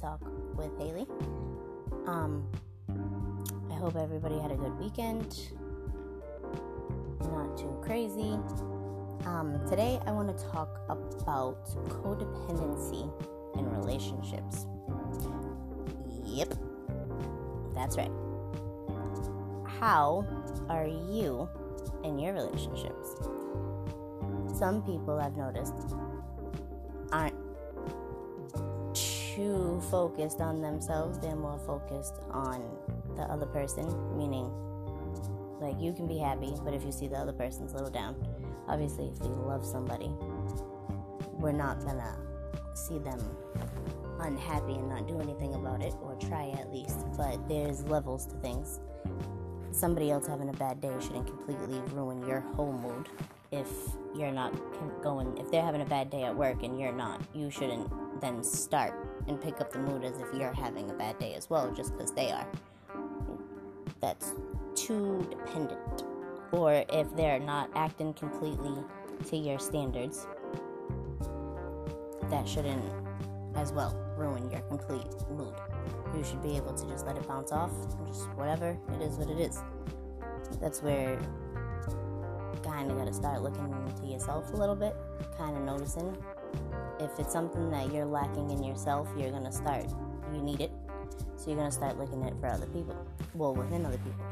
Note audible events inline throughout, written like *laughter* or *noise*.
Talk with Hayley. Um, I hope everybody had a good weekend. Not too crazy. Um, today, I want to talk about codependency in relationships. Yep, that's right. How are you in your relationships? Some people I've noticed aren't too focused on themselves, they're more focused on the other person, meaning like you can be happy, but if you see the other person's little down, obviously if we love somebody, we're not gonna see them unhappy and not do anything about it, or try at least. But there's levels to things. Somebody else having a bad day shouldn't completely ruin your whole mood. If you're not going, if they're having a bad day at work and you're not, you shouldn't then start and pick up the mood as if you're having a bad day as well, just because they are. That's too dependent. Or if they're not acting completely to your standards, that shouldn't as well ruin your complete mood. You should be able to just let it bounce off, just whatever, it is what it is. That's where kind of got to start looking into yourself a little bit, kind of noticing if it's something that you're lacking in yourself, you're going to start, you need it. So you're going to start looking at it for other people, well, within other people.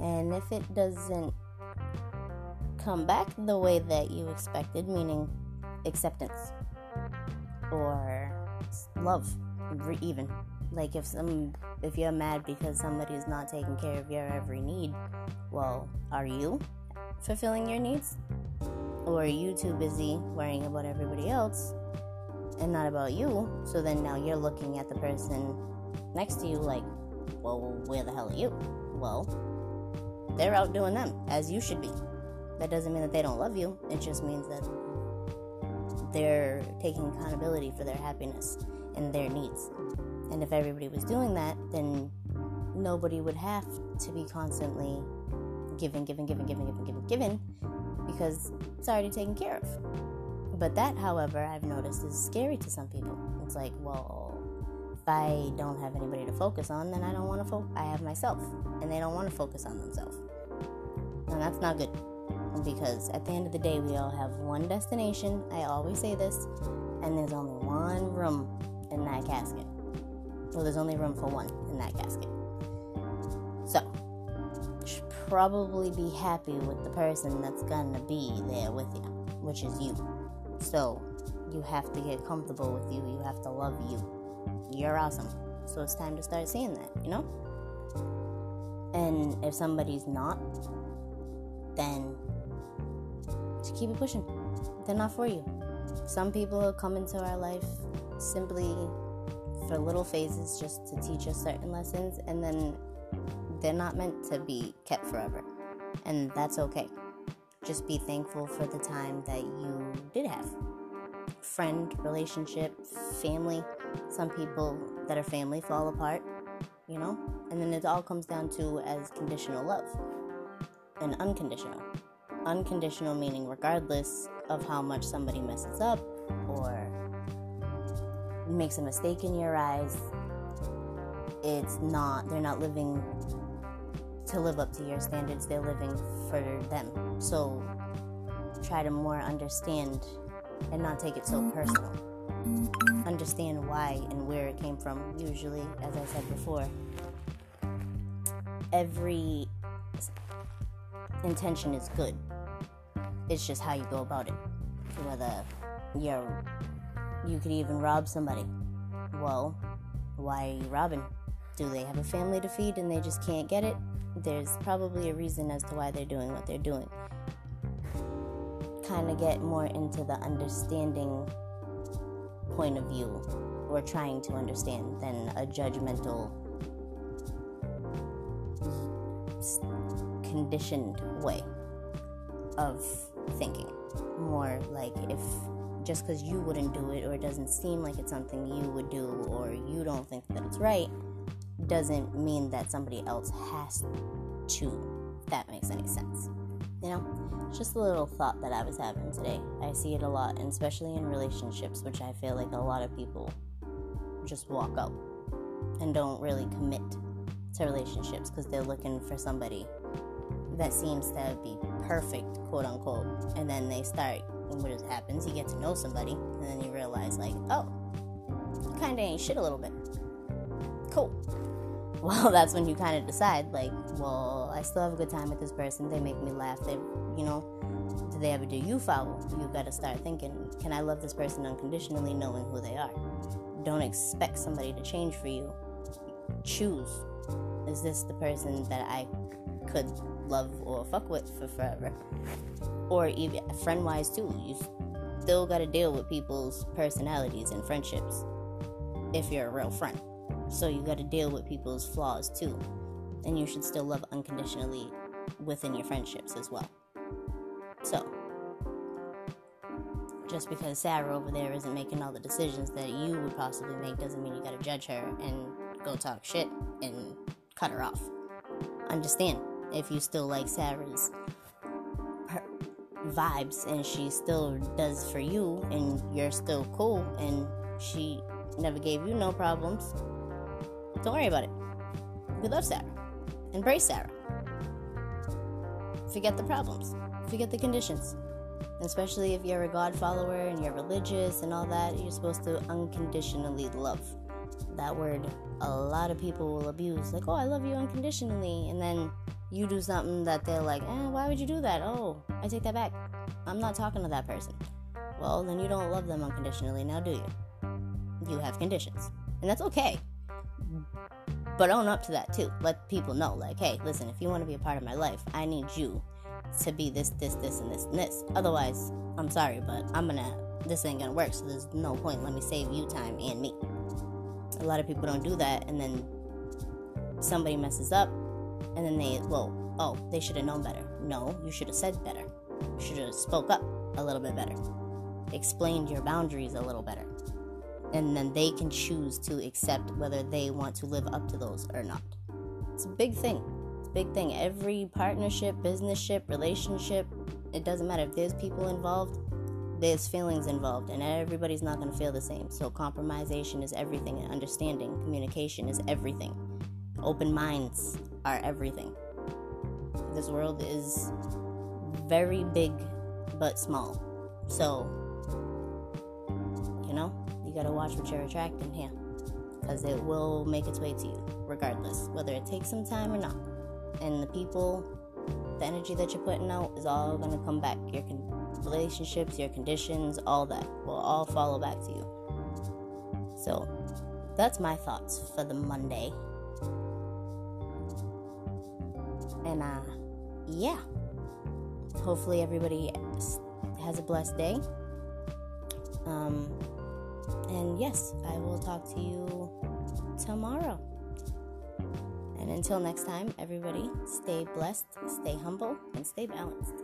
And if it doesn't come back the way that you expected, meaning acceptance or love, even like if some if you're mad because somebody's not taking care of your every need, well, are you fulfilling your needs? Or are you too busy worrying about everybody else and not about you? So then now you're looking at the person next to you like, well, where the hell are you? Well, they're out doing them, as you should be. That doesn't mean that they don't love you, it just means that they're taking accountability for their happiness and their needs. And if everybody was doing that, then nobody would have to be constantly giving, given, given, given, given, given, giving, because it's already taken care of. But that, however, I've noticed is scary to some people. It's like, well, if I don't have anybody to focus on, then I don't want to focus. I have myself, and they don't want to focus on themselves. And that's not good because at the end of the day, we all have one destination. I always say this, and there's only one room in that casket. Well, there's only room for one in that casket. So, probably be happy with the person that's gonna be there with you, which is you. So, you have to get comfortable with you. You have to love you. You're awesome. So, it's time to start seeing that, you know? And if somebody's not, then just keep it pushing. They're not for you. Some people come into our life simply for little phases just to teach us certain lessons, and then they're not meant to be kept forever. And that's okay. Just be thankful for the time that you did have. Friend, relationship, family. Some people that are family fall apart, you know? And then it all comes down to as conditional love and unconditional. Unconditional meaning regardless of how much somebody messes up or makes a mistake in your eyes, it's not, they're not living to live up to your standards, they're living for them. So try to more understand and not take it so personal. Understand why and where it came from. Usually, as I said before, every intention is good. It's just how you go about it. Whether you're, you could even rob somebody. Well, why are you robbing? Do they have a family to feed and they just can't get it? There's probably a reason as to why they're doing what they're doing. Kind of get more into the understanding point of view or trying to understand than a judgmental conditioned way of thinking. More like if just because you wouldn't do it or it doesn't seem like it's something you would do or you don't think that it's right doesn't mean that somebody else has to. If that makes any sense. You know, it's just a little thought that I was having today. I see it a lot, and especially in relationships, which I feel like a lot of people just walk out and don't really commit to relationships because they're looking for somebody that seems to be perfect, quote unquote. And then they start, and what happens, you get to know somebody, and then you realize, like, oh, you kind of ain't shit a little bit. Cool. *laughs* Well, that's when you kind of decide, like, well, I still have a good time with this person. They make me laugh. They, you know, do they ever do you foul? You got to start thinking, can I love this person unconditionally, knowing who they are? Don't expect somebody to change for you. Choose. Is this the person that I could love or fuck with for forever? Or even friend wise, too. You still got to deal with people's personalities and friendships if you're a real friend. So you got to deal with people's flaws too. And you should still love unconditionally within your friendships as well. So, just because Sarah over there isn't making all the decisions that you would possibly make doesn't mean you gotta judge her and go talk shit and cut her off. Understand if you still like Sarah's vibes and she still does for you and you're still cool and she never gave you no problems, don't worry about it. We love Sarah. Embrace Sarah. Forget the problems. Forget the conditions. Especially if you're a God follower and you're religious and all that, you're supposed to unconditionally love. That word a lot of people will abuse. Like, oh, I love you unconditionally. And then you do something that they're like, eh, why would you do that? Oh, I take that back. I'm not talking to that person. Well, then you don't love them unconditionally, now do you? You have conditions. And that's okay. But own up to that too. Let people know, like, hey, listen, if you want to be a part of my life, I need you to be this, this, this, and this, and this. Otherwise, I'm sorry, but I'm gonna, this ain't gonna work, so there's no point. Let me save you time and me. A lot of people don't do that, and then somebody messes up, and then they, well, oh, they should have known better. No, you should have said better. You should have spoke up a little bit better. Explained your boundaries a little better and then they can choose to accept whether they want to live up to those or not. It's a big thing. It's a big thing. Every partnership, businessship, relationship, it doesn't matter if there's people involved, there's feelings involved, and everybody's not going to feel the same. So, compromisation is everything, and understanding, communication is everything. Open minds are everything. This world is very big but small. So, you know, you gotta watch what you're attracting here because it will make its way to you regardless whether it takes some time or not. And the people the energy that you're putting out is all gonna come back. Your con- relationships your conditions all that will all follow back to you. So that's my thoughts for the monday. And uh yeah. Hopefully everybody has a blessed day yes, I will talk to you tomorrow. And until next time, everybody, stay blessed, stay humble, and stay balanced.